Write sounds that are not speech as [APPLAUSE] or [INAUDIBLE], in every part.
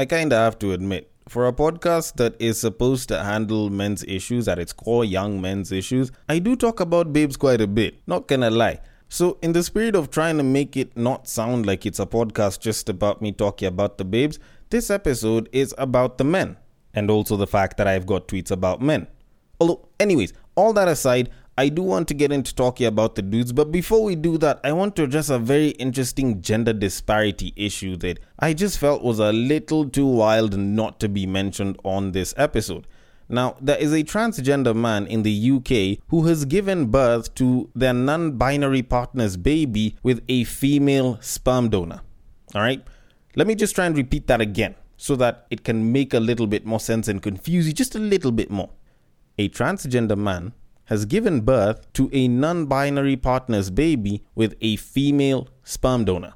I kinda have to admit, for a podcast that is supposed to handle men's issues at its core, young men's issues, I do talk about babes quite a bit, not gonna lie. So, in the spirit of trying to make it not sound like it's a podcast just about me talking about the babes, this episode is about the men, and also the fact that I've got tweets about men. Although, anyways, all that aside, I do want to get into talking about the dudes, but before we do that, I want to address a very interesting gender disparity issue that I just felt was a little too wild not to be mentioned on this episode. Now, there is a transgender man in the UK who has given birth to their non binary partner's baby with a female sperm donor. All right? Let me just try and repeat that again so that it can make a little bit more sense and confuse you just a little bit more. A transgender man has given birth to a non binary partner's baby with a female sperm donor.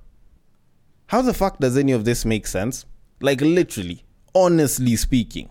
How the fuck does any of this make sense? Like, literally, honestly speaking.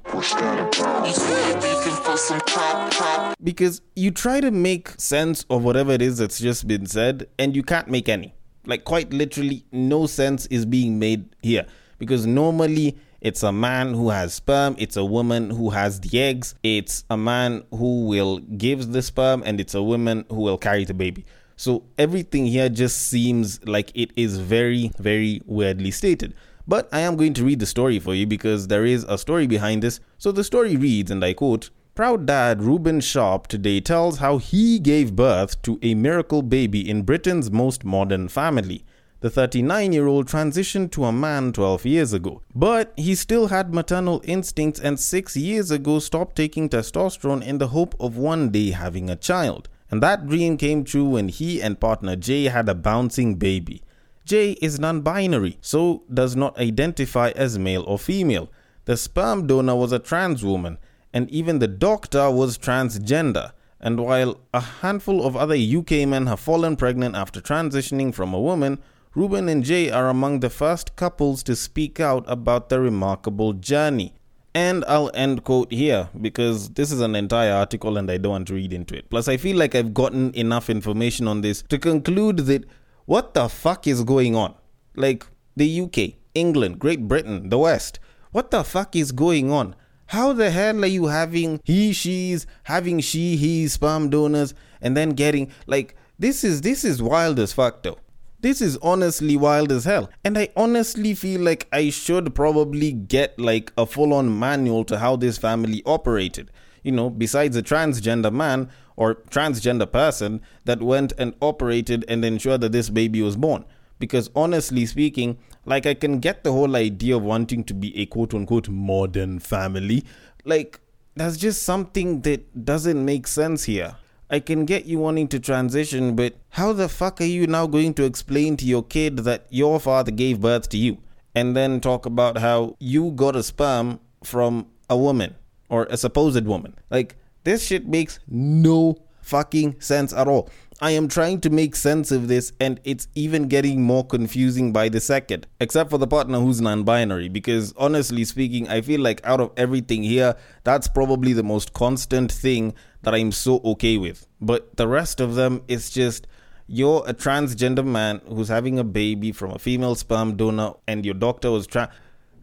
Because you try to make sense of whatever it is that's just been said, and you can't make any. Like, quite literally, no sense is being made here. Because normally, it's a man who has sperm, it's a woman who has the eggs, it's a man who will give the sperm, and it's a woman who will carry the baby. So everything here just seems like it is very, very weirdly stated. But I am going to read the story for you because there is a story behind this. So the story reads, and I quote, Proud dad Reuben Sharp today tells how he gave birth to a miracle baby in Britain's most modern family. The 39 year old transitioned to a man 12 years ago, but he still had maternal instincts and 6 years ago stopped taking testosterone in the hope of one day having a child. And that dream came true when he and partner Jay had a bouncing baby. Jay is non binary, so does not identify as male or female. The sperm donor was a trans woman, and even the doctor was transgender. And while a handful of other UK men have fallen pregnant after transitioning from a woman, Reuben and Jay are among the first couples to speak out about their remarkable journey. And I'll end quote here because this is an entire article and I don't want to read into it. Plus, I feel like I've gotten enough information on this to conclude that what the fuck is going on? Like the UK, England, Great Britain, the West. What the fuck is going on? How the hell are you having he, she's, having she, he, sperm donors, and then getting like this is this is wild as fuck though. This is honestly wild as hell. And I honestly feel like I should probably get like a full on manual to how this family operated. You know, besides a transgender man or transgender person that went and operated and ensured that this baby was born. Because honestly speaking, like I can get the whole idea of wanting to be a quote unquote modern family. Like, that's just something that doesn't make sense here. I can get you wanting to transition, but how the fuck are you now going to explain to your kid that your father gave birth to you? And then talk about how you got a sperm from a woman or a supposed woman. Like, this shit makes no fucking sense at all. I am trying to make sense of this, and it's even getting more confusing by the second, except for the partner who's non binary. Because honestly speaking, I feel like out of everything here, that's probably the most constant thing that I'm so okay with. But the rest of them, it's just you're a transgender man who's having a baby from a female sperm donor, and your doctor was trying.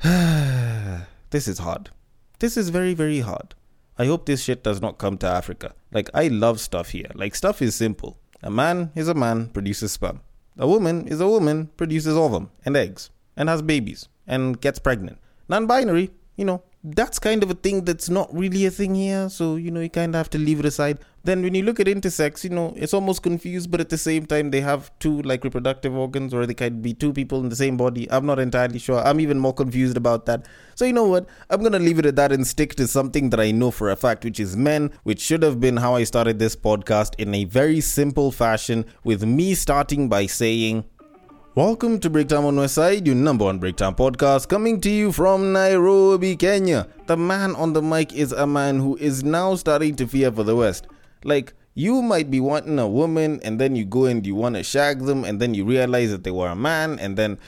[SIGHS] this is hard. This is very, very hard. I hope this shit does not come to Africa. Like, I love stuff here. Like, stuff is simple. A man is a man, produces sperm. A woman is a woman, produces ovum and eggs, and has babies, and gets pregnant. Non binary, you know, that's kind of a thing that's not really a thing here. So, you know, you kind of have to leave it aside. Then when you look at intersex, you know, it's almost confused, but at the same time, they have two like reproductive organs, or they can be two people in the same body. I'm not entirely sure. I'm even more confused about that. So, you know what? I'm going to leave it at that and stick to something that I know for a fact, which is men, which should have been how I started this podcast in a very simple fashion, with me starting by saying, Welcome to Breaktime on Westside, your number one Breaktime podcast, coming to you from Nairobi, Kenya. The man on the mic is a man who is now starting to fear for the West. Like, you might be wanting a woman, and then you go and you want to shag them, and then you realize that they were a man, and then.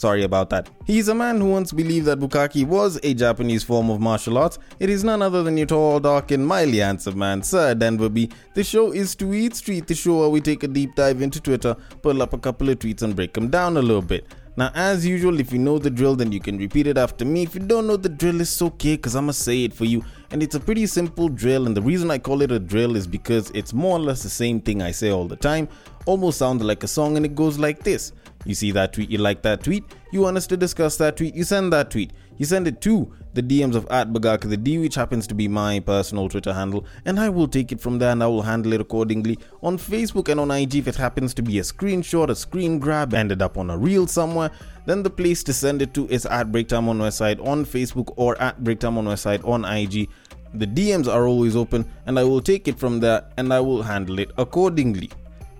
Sorry about that. He's a man who once believed that Bukkake was a Japanese form of martial arts. It is none other than your tall, dark, and mildly handsome man, Sir Denver B. The show is Tweet Street, the show where we take a deep dive into Twitter, pull up a couple of tweets, and break them down a little bit. Now, as usual, if you know the drill, then you can repeat it after me. If you don't know the drill, it's okay because I'm gonna say it for you. And it's a pretty simple drill, and the reason I call it a drill is because it's more or less the same thing I say all the time, almost sounds like a song, and it goes like this. You see that tweet, you like that tweet, you want us to discuss that tweet, you send that tweet. You send it to the DMs of at Bagaka the D, which happens to be my personal Twitter handle, and I will take it from there and I will handle it accordingly. On Facebook and on IG, if it happens to be a screenshot, a screen grab, ended up on a reel somewhere, then the place to send it to is at Breaktime on Westside on Facebook or at Breaktime on Westside on IG. The DMs are always open, and I will take it from there and I will handle it accordingly.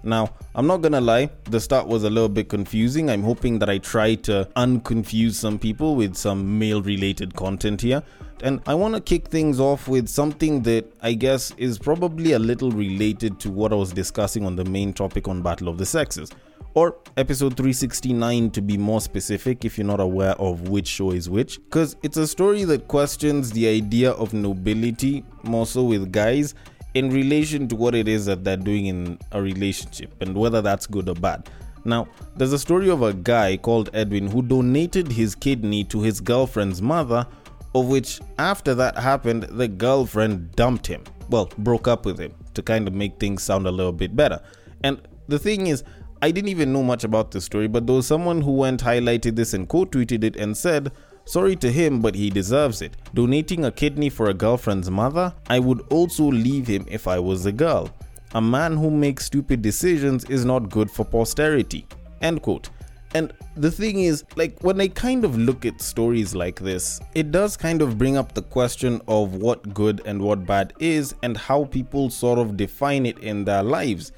Now, I'm not gonna lie, the start was a little bit confusing. I'm hoping that I try to unconfuse some people with some male related content here. And I want to kick things off with something that I guess is probably a little related to what I was discussing on the main topic on Battle of the Sexes. Or episode 369 to be more specific if you're not aware of which show is which. Because it's a story that questions the idea of nobility, more so with guys, in relation to what it is that they're doing in a relationship and whether that's good or bad. Now, there's a story of a guy called Edwin who donated his kidney to his girlfriend's mother, of which, after that happened, the girlfriend dumped him. Well, broke up with him to kind of make things sound a little bit better. And the thing is, I didn't even know much about this story, but there was someone who went highlighted this and quote tweeted it and said, Sorry to him, but he deserves it. Donating a kidney for a girlfriend's mother? I would also leave him if I was a girl. A man who makes stupid decisions is not good for posterity. End quote. And the thing is, like, when I kind of look at stories like this, it does kind of bring up the question of what good and what bad is and how people sort of define it in their lives.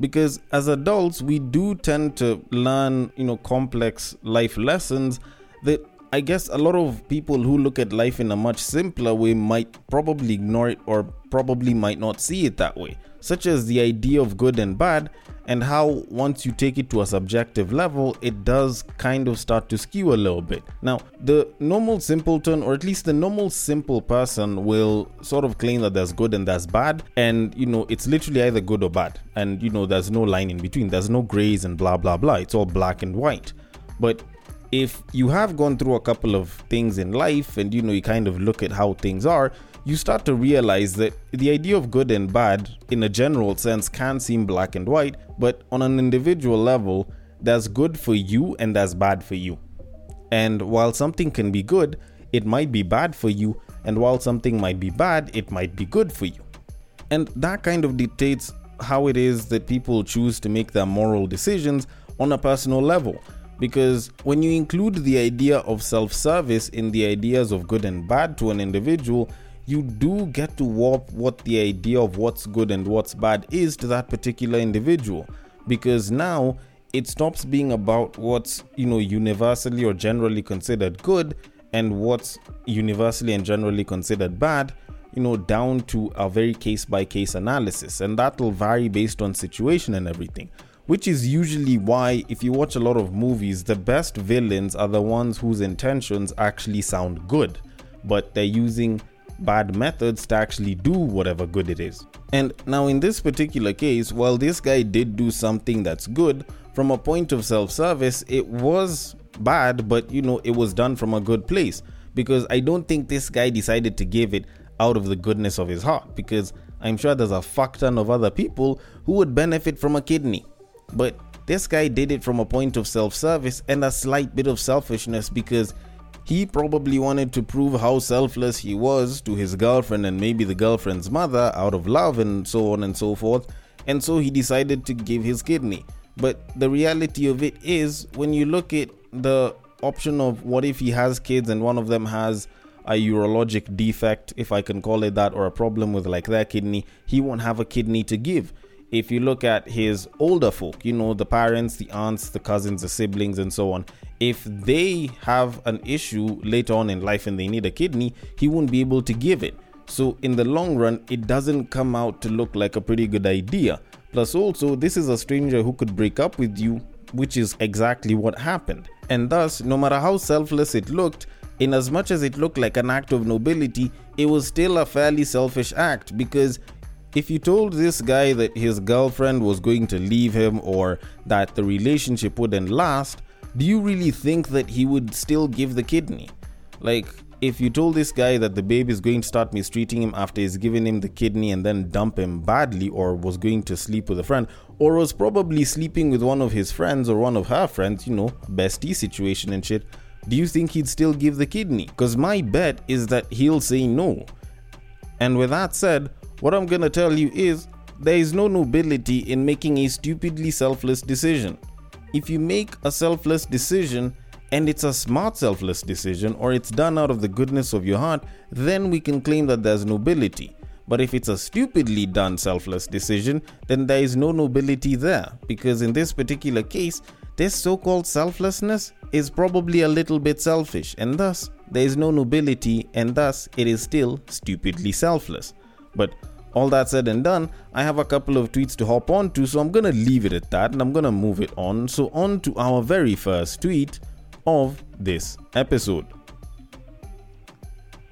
Because as adults, we do tend to learn, you know, complex life lessons that I guess a lot of people who look at life in a much simpler way might probably ignore it or probably might not see it that way, such as the idea of good and bad, and how once you take it to a subjective level, it does kind of start to skew a little bit. Now, the normal simpleton, or at least the normal simple person, will sort of claim that there's good and there's bad, and you know, it's literally either good or bad, and you know, there's no line in between, there's no grays and blah blah blah, it's all black and white. But if you have gone through a couple of things in life and you know you kind of look at how things are you start to realize that the idea of good and bad in a general sense can seem black and white but on an individual level that's good for you and that's bad for you. And while something can be good it might be bad for you and while something might be bad it might be good for you. And that kind of dictates how it is that people choose to make their moral decisions on a personal level because when you include the idea of self service in the ideas of good and bad to an individual, you do get to warp what the idea of what's good and what's bad is to that particular individual. Because now it stops being about what's, you know, universally or generally considered good and what's universally and generally considered bad, you know, down to a very case by case analysis. And that will vary based on situation and everything which is usually why, if you watch a lot of movies, the best villains are the ones whose intentions actually sound good, but they're using bad methods to actually do whatever good it is. And now, in this particular case, while this guy did do something that's good, from a point of self service, it was bad, but you know, it was done from a good place. Because I don't think this guy decided to give it out of the goodness of his heart, because I'm sure there's a fuck ton of other people who would benefit from a kidney. But this guy did it from a point of self service and a slight bit of selfishness because he probably wanted to prove how selfless he was to his girlfriend and maybe the girlfriend's mother out of love and so on and so forth. And so he decided to give his kidney. But the reality of it is, when you look at the option of what if he has kids and one of them has a urologic defect, if I can call it that, or a problem with like their kidney, he won't have a kidney to give if you look at his older folk, you know, the parents, the aunts, the cousins, the siblings, and so on, if they have an issue later on in life and they need a kidney, he won't be able to give it. So, in the long run, it doesn't come out to look like a pretty good idea. Plus, also, this is a stranger who could break up with you, which is exactly what happened. And thus, no matter how selfless it looked, in as much as it looked like an act of nobility, it was still a fairly selfish act because if you told this guy that his girlfriend was going to leave him or that the relationship wouldn't last, do you really think that he would still give the kidney? Like, if you told this guy that the babe is going to start mistreating him after he's given him the kidney and then dump him badly, or was going to sleep with a friend, or was probably sleeping with one of his friends or one of her friends, you know, bestie situation and shit, do you think he'd still give the kidney? Because my bet is that he'll say no. And with that said, what I'm gonna tell you is there is no nobility in making a stupidly selfless decision. If you make a selfless decision, and it's a smart selfless decision or it's done out of the goodness of your heart, then we can claim that there's nobility. But if it's a stupidly done selfless decision, then there is no nobility there because in this particular case, this so called selflessness is probably a little bit selfish and thus there is no nobility and thus it is still stupidly selfless. But all that said and done, I have a couple of tweets to hop on to, so I'm gonna leave it at that and I'm gonna move it on. So, on to our very first tweet of this episode.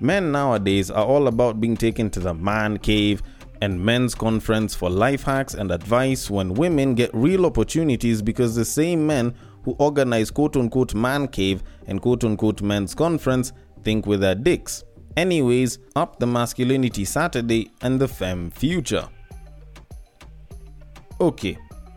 Men nowadays are all about being taken to the man cave and men's conference for life hacks and advice when women get real opportunities because the same men who organize quote unquote man cave and quote unquote men's conference think with their dicks. Anyways, up the masculinity Saturday and the femme future. Okay,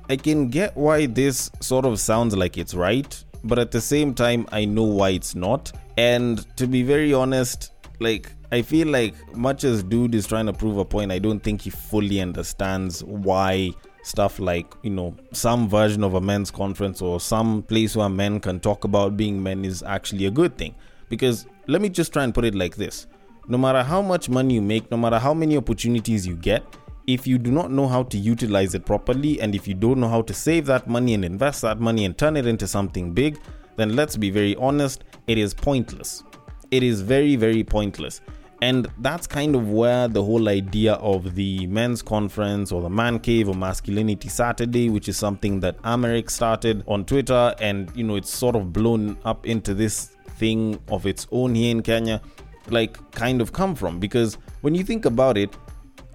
I can get why this sort of sounds like it's right but at the same time, I know why it's not. And to be very honest, like I feel like much as dude is trying to prove a point, I don't think he fully understands why stuff like you know some version of a men's conference or some place where men can talk about being men is actually a good thing. Because let me just try and put it like this: no matter how much money you make, no matter how many opportunities you get, if you do not know how to utilize it properly and if you don't know how to save that money and invest that money and turn it into something big, then let's be very honest, it is pointless. It is very, very pointless. And that's kind of where the whole idea of the men's conference or the man cave or masculinity Saturday, which is something that Amerix started on Twitter, and you know, it's sort of blown up into this thing of its own here in Kenya, like kind of come from. Because when you think about it,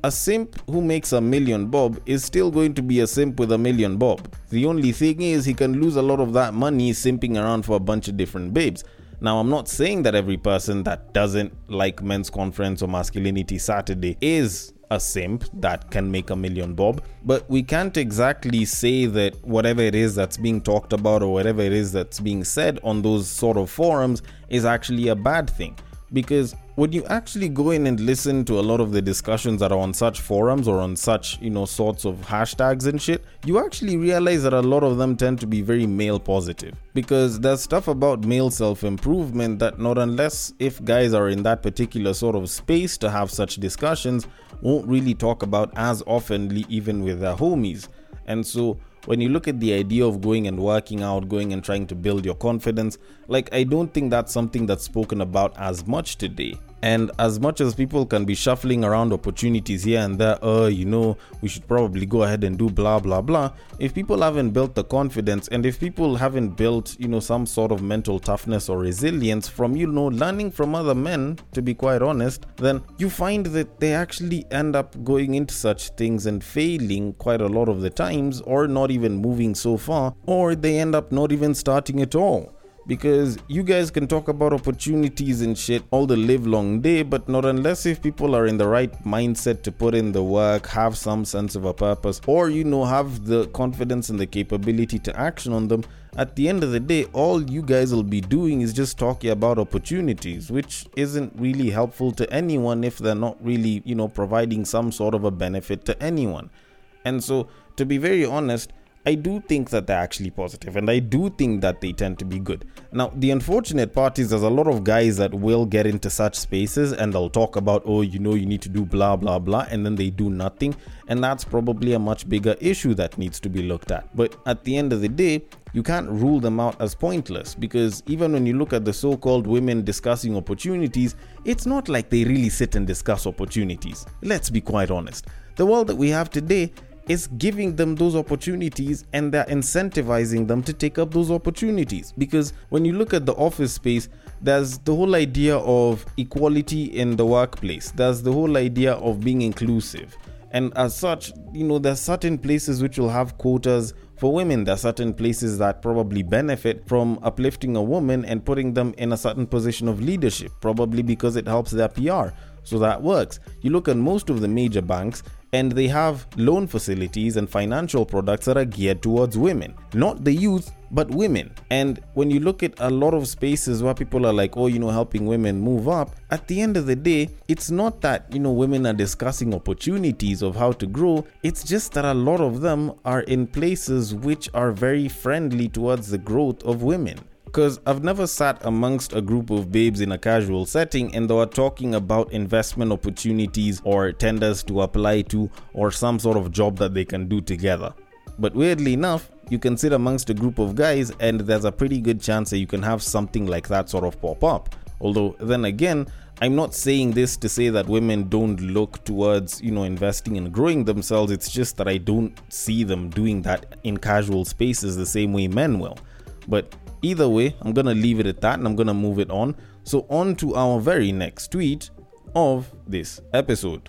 a simp who makes a million bob is still going to be a simp with a million bob. The only thing is, he can lose a lot of that money simping around for a bunch of different babes. Now, I'm not saying that every person that doesn't like men's conference or masculinity Saturday is a simp that can make a million bob, but we can't exactly say that whatever it is that's being talked about or whatever it is that's being said on those sort of forums is actually a bad thing because when you actually go in and listen to a lot of the discussions that are on such forums or on such you know sorts of hashtags and shit you actually realize that a lot of them tend to be very male positive. Because there's stuff about male self-improvement that not unless if guys are in that particular sort of space to have such discussions won't really talk about as oftenly even with their homies. And so when you look at the idea of going and working out, going and trying to build your confidence, like I don't think that's something that's spoken about as much today. And as much as people can be shuffling around opportunities here and there, uh, you know, we should probably go ahead and do blah, blah, blah. If people haven't built the confidence and if people haven't built, you know, some sort of mental toughness or resilience from, you know, learning from other men, to be quite honest, then you find that they actually end up going into such things and failing quite a lot of the times or not even moving so far, or they end up not even starting at all because you guys can talk about opportunities and shit all the live long day but not unless if people are in the right mindset to put in the work have some sense of a purpose or you know have the confidence and the capability to action on them. At the end of the day all you guys will be doing is just talking about opportunities which isn't really helpful to anyone if they're not really you know providing some sort of a benefit to anyone. And so to be very honest I do think that they're actually positive and I do think that they tend to be good. Now, the unfortunate part is there's a lot of guys that will get into such spaces and they'll talk about, oh, you know, you need to do blah, blah, blah, and then they do nothing. And that's probably a much bigger issue that needs to be looked at. But at the end of the day, you can't rule them out as pointless because even when you look at the so called women discussing opportunities, it's not like they really sit and discuss opportunities. Let's be quite honest. The world that we have today is giving them those opportunities and they're incentivizing them to take up those opportunities. Because when you look at the office space, there's the whole idea of equality in the workplace, there's the whole idea of being inclusive. And as such, you know, there's certain places which will have quotas for women, there are certain places that probably benefit from uplifting a woman and putting them in a certain position of leadership, probably because it helps their PR. So that works. You look at most of the major banks, and they have loan facilities and financial products that are geared towards women, not the youth, but women. And when you look at a lot of spaces where people are like, oh, you know, helping women move up, at the end of the day, it's not that, you know, women are discussing opportunities of how to grow. It's just that a lot of them are in places which are very friendly towards the growth of women. Because I've never sat amongst a group of babes in a casual setting and they were talking about investment opportunities or tenders to apply to or some sort of job that they can do together. But weirdly enough, you can sit amongst a group of guys and there's a pretty good chance that you can have something like that sort of pop up. Although, then again, I'm not saying this to say that women don't look towards, you know, investing and growing themselves. It's just that I don't see them doing that in casual spaces the same way men will. But Either way, I'm gonna leave it at that and I'm gonna move it on. So, on to our very next tweet of this episode.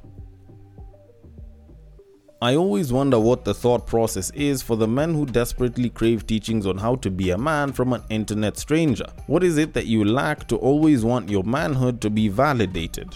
I always wonder what the thought process is for the men who desperately crave teachings on how to be a man from an internet stranger. What is it that you lack to always want your manhood to be validated?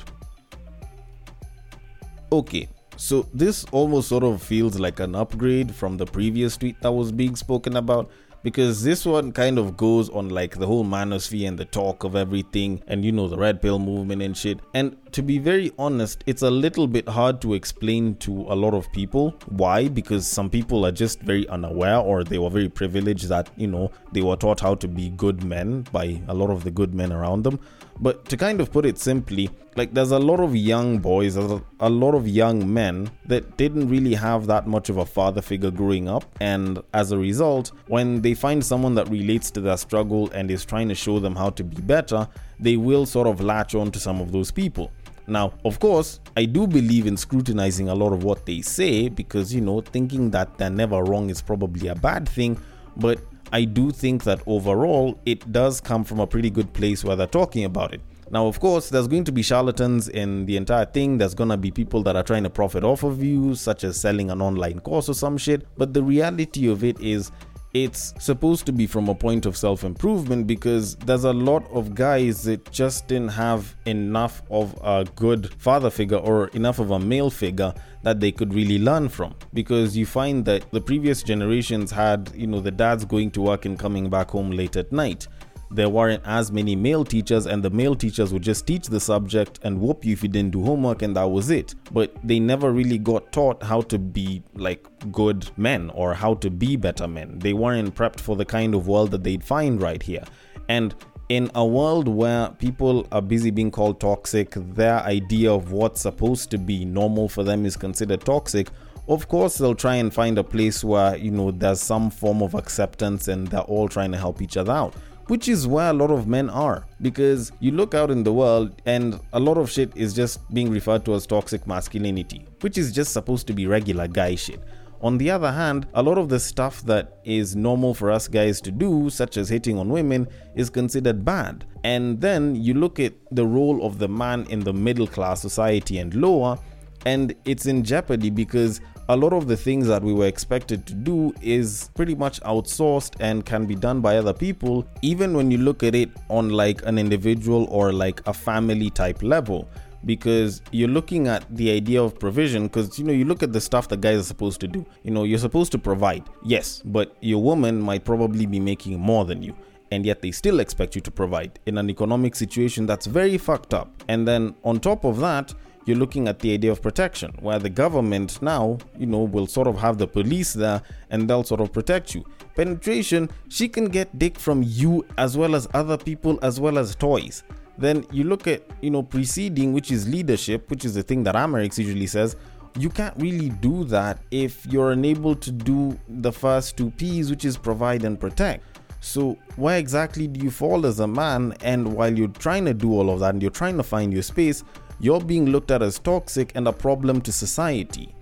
Okay, so this almost sort of feels like an upgrade from the previous tweet that was being spoken about because this one kind of goes on like the whole manosphere and the talk of everything and you know the red pill movement and shit. And to be very honest it's a little bit hard to explain to a lot of people why because some people are just very unaware or they were very privileged that you know they were taught how to be good men by a lot of the good men around them but to kind of put it simply, like there's a lot of young boys, a, lot of young men that didn't really have that much of a father figure growing up. And as a result, when they find someone that relates to their struggle and is trying to show them how to be better, they will sort of latch on to some of those people. Now, of course, I do believe in scrutinizing a lot of what they say because, you know, thinking that they're never wrong is probably a bad thing. But I do think that overall it does come from a pretty good place where they're talking about it. Now, of course, there's going to be charlatans in the entire thing. There's going to be people that are trying to profit off of you, such as selling an online course or some shit. But the reality of it is, it's supposed to be from a point of self improvement because there's a lot of guys that just didn't have enough of a good father figure or enough of a male figure that they could really learn from. Because you find that the previous generations had you know the dads going to work and coming back home late at night there weren't as many male teachers, and the male teachers would just teach the subject and whoop you if you didn't do homework, and that was it. But they never really got taught how to be like good men or how to be better men. They weren't prepped for the kind of world that they'd find right here. And in a world where people are busy being called toxic, their idea of what's supposed to be normal for them is considered toxic. Of course, they'll try and find a place where, you know, there's some form of acceptance and they're all trying to help each other out which is where a lot of men are because you look out in the world and a lot of shit is just being referred to as toxic masculinity, which is just supposed to be regular guy shit. On the other hand, a lot of the stuff that is normal for us guys to do, such as hitting on women, is considered bad. And then you look at the role of the man in the middle class society and lower, and it's in jeopardy because a lot of the things that we were expected to do is pretty much outsourced and can be done by other people even when you look at it on like an individual or like a family type level. Because you're looking at the idea of provision because you know you look at the stuff that guys are supposed to do. You know you're supposed to provide yes but your woman might probably be making more than you and yet they still expect you to provide in an economic situation that's very fucked up. And then on top of that you're looking at the idea of protection, where the government now, you know, will sort of have the police there and they'll sort of protect you. Penetration, she can get dick from you as well as other people as well as toys. Then you look at, you know, preceding, which is leadership, which is the thing that Amerix usually says. You can't really do that if you're unable to do the first two P's, which is provide and protect. So, where exactly do you fall as a man? And while you're trying to do all of that and you're trying to find your space, you're being looked at as toxic and a problem to society.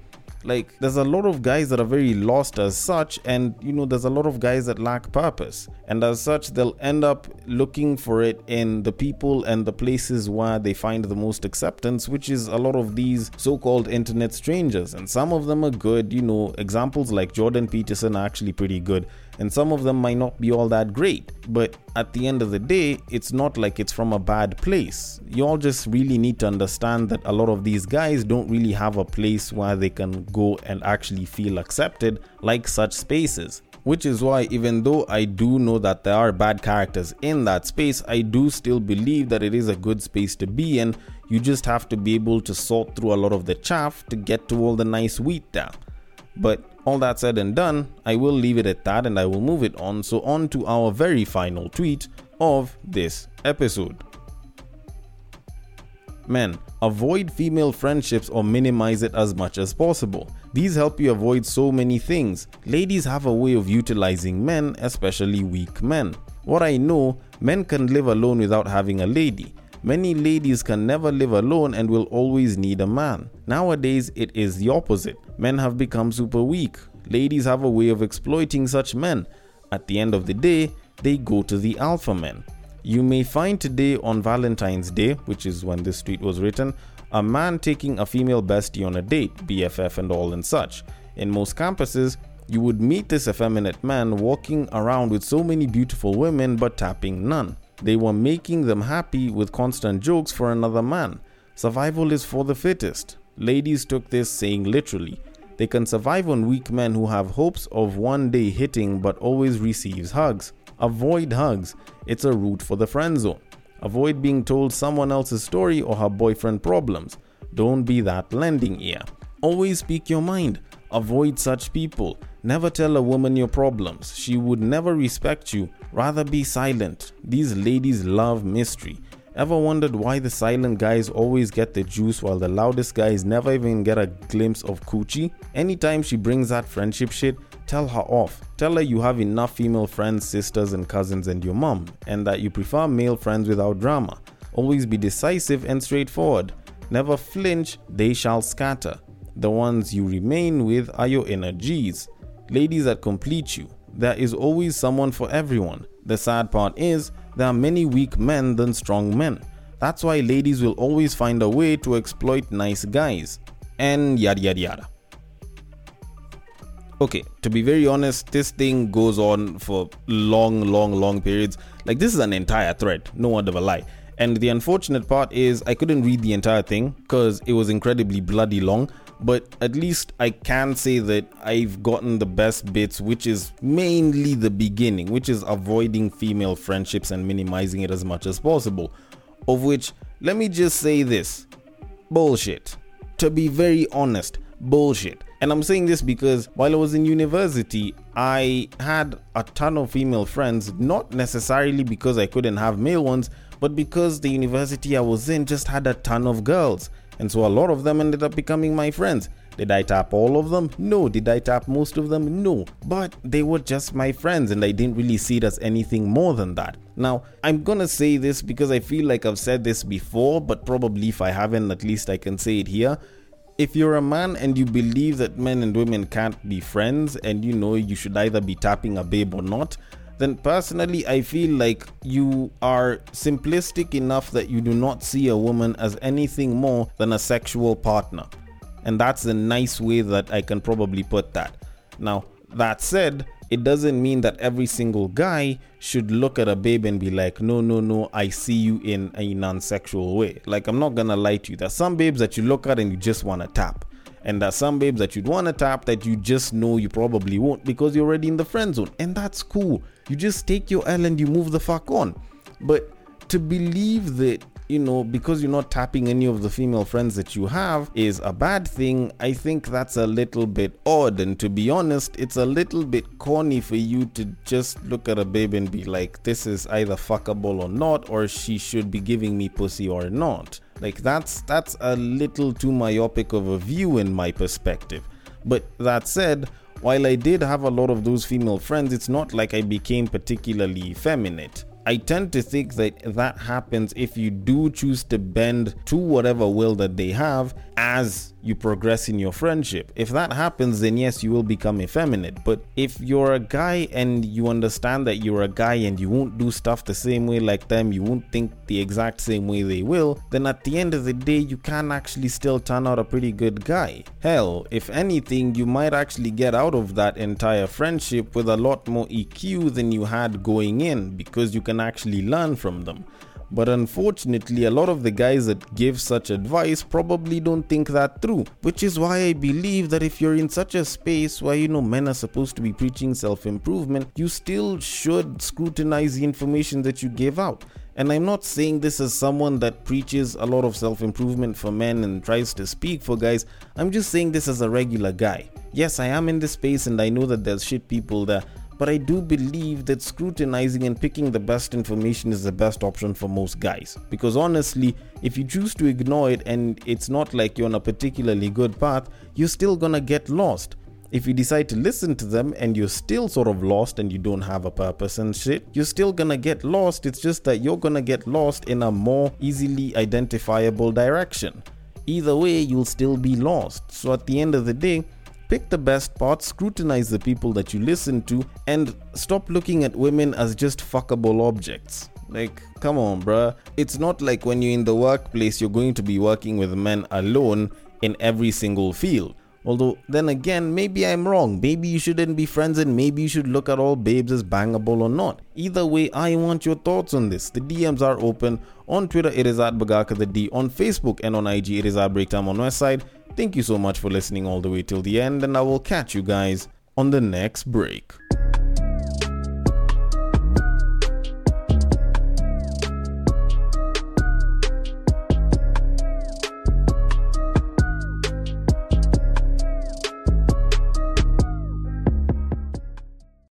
Like, there's a lot of guys that are very lost as such, and you know, there's a lot of guys that lack purpose. And as such, they'll end up looking for it in the people and the places where they find the most acceptance, which is a lot of these so called internet strangers. And some of them are good, you know, examples like Jordan Peterson are actually pretty good and some of them might not be all that great. But at the end of the day, it's not like it's from a bad place. You all just really need to understand that a lot of these guys don't really have a place where they can go and actually feel accepted like such spaces. Which is why, even though I do know that there are bad characters in that space, I do still believe that it is a good space to be in. You just have to be able to sort through a lot of the chaff to get to all the nice wheat there. But all that said and done, I will leave it at that and I will move it on. So, on to our very final tweet of this episode. Men, avoid female friendships or minimize it as much as possible. These help you avoid so many things. Ladies have a way of utilizing men, especially weak men. What I know, men can live alone without having a lady. Many ladies can never live alone and will always need a man. Nowadays, it is the opposite. Men have become super weak. Ladies have a way of exploiting such men. At the end of the day, they go to the alpha men. You may find today on Valentine's Day, which is when this tweet was written, a man taking a female bestie on a date, BFF and all and such. In most campuses, you would meet this effeminate man walking around with so many beautiful women but tapping none. They were making them happy with constant jokes for another man. Survival is for the fittest. Ladies took this saying literally. They can survive on weak men who have hopes of one day hitting but always receives hugs. Avoid hugs. It's a route for the friend zone. Avoid being told someone else's story or her boyfriend problems. Don't be that lending ear. Always speak your mind. Avoid such people. Never tell a woman your problems. She would never respect you. Rather be silent. These ladies love mystery. Ever wondered why the silent guys always get the juice while the loudest guys never even get a glimpse of coochie? Anytime she brings that friendship shit, tell her off. Tell her you have enough female friends, sisters, and cousins, and your mom, and that you prefer male friends without drama. Always be decisive and straightforward. Never flinch, they shall scatter. The ones you remain with are your energies ladies that complete you. There is always someone for everyone. The sad part is, there are many weak men than strong men. That's why ladies will always find a way to exploit nice guys. And yada yada yada. Okay, to be very honest, this thing goes on for long, long, long periods. Like, this is an entire thread, no word of a lie. And the unfortunate part is, I couldn't read the entire thing because it was incredibly bloody long but at least I can say that I've gotten the best bits, which is mainly the beginning, which is avoiding female friendships and minimizing it as much as possible. Of which, let me just say this bullshit. To be very honest, bullshit. And I'm saying this because while I was in university, I had a ton of female friends, not necessarily because I couldn't have male ones, but because the university I was in just had a ton of girls. And so a lot of them ended up becoming my friends. Did I tap all of them? No. Did I tap most of them? No. But they were just my friends and I didn't really see it as anything more than that. Now, I'm gonna say this because I feel like I've said this before, but probably if I haven't, at least I can say it here. If you're a man and you believe that men and women can't be friends and you know you should either be tapping a babe or not, then personally I feel like you are simplistic enough that you do not see a woman as anything more than a sexual partner. And that's a nice way that I can probably put that. Now, that said, it doesn't mean that every single guy should look at a babe and be like, no, no, no, I see you in a non sexual way. Like, I'm not gonna lie to you. There's some babes that you look at and you just wanna tap. And there's some babes that you'd wanna tap that you just know you probably won't because you're already in the friend zone. And that's cool. You just take your L and you move the fuck on. But to believe that you know, because you're not tapping any of the female friends that you have is a bad thing, I think that's a little bit odd. And to be honest, it's a little bit corny for you to just look at a babe and be like, this is either fuckable or not, or she should be giving me pussy or not. Like that's that's a little too myopic of a view in my perspective. But that said, while I did have a lot of those female friends, it's not like I became particularly effeminate. I tend to think that that happens if you do choose to bend to whatever will that they have as you progress in your friendship. If that happens, then yes, you will become effeminate. But if you're a guy and you understand that you're a guy and you won't do stuff the same way like them, you won't think the exact same way they will, then at the end of the day, you can actually still turn out a pretty good guy. Hell, if anything, you might actually get out of that entire friendship with a lot more EQ than you had going in because you can actually learn from them. But unfortunately, a lot of the guys that give such advice probably don't think that through. Which is why I believe that if you're in such a space where you know men are supposed to be preaching self improvement, you still should scrutinize the information that you give out. And I'm not saying this as someone that preaches a lot of self improvement for men and tries to speak for guys. I'm just saying this as a regular guy. Yes, I am in this space and I know that there's shit people there, but I do believe that scrutinizing and picking the best information is the best option for most guys. Because honestly, if you choose to ignore it and it's not like you're on a particularly good path, you're still gonna get lost. If you decide to listen to them and you're still sort of lost and you don't have a purpose and shit, you're still gonna get lost. It's just that you're gonna get lost in a more easily identifiable direction. Either way, you'll still be lost. So at the end of the day, Pick the best parts, scrutinize the people that you listen to, and stop looking at women as just fuckable objects. Like, come on, bruh. It's not like when you're in the workplace, you're going to be working with men alone in every single field. Although, then again, maybe I'm wrong. Maybe you shouldn't be friends and maybe you should look at all babes as bangable or not. Either way, I want your thoughts on this. The DMs are open. On Twitter, it is at Bagaka the D. On Facebook and on IG, it is at Breaktime on Westside. Thank you so much for listening all the way till the end, and I will catch you guys on the next break.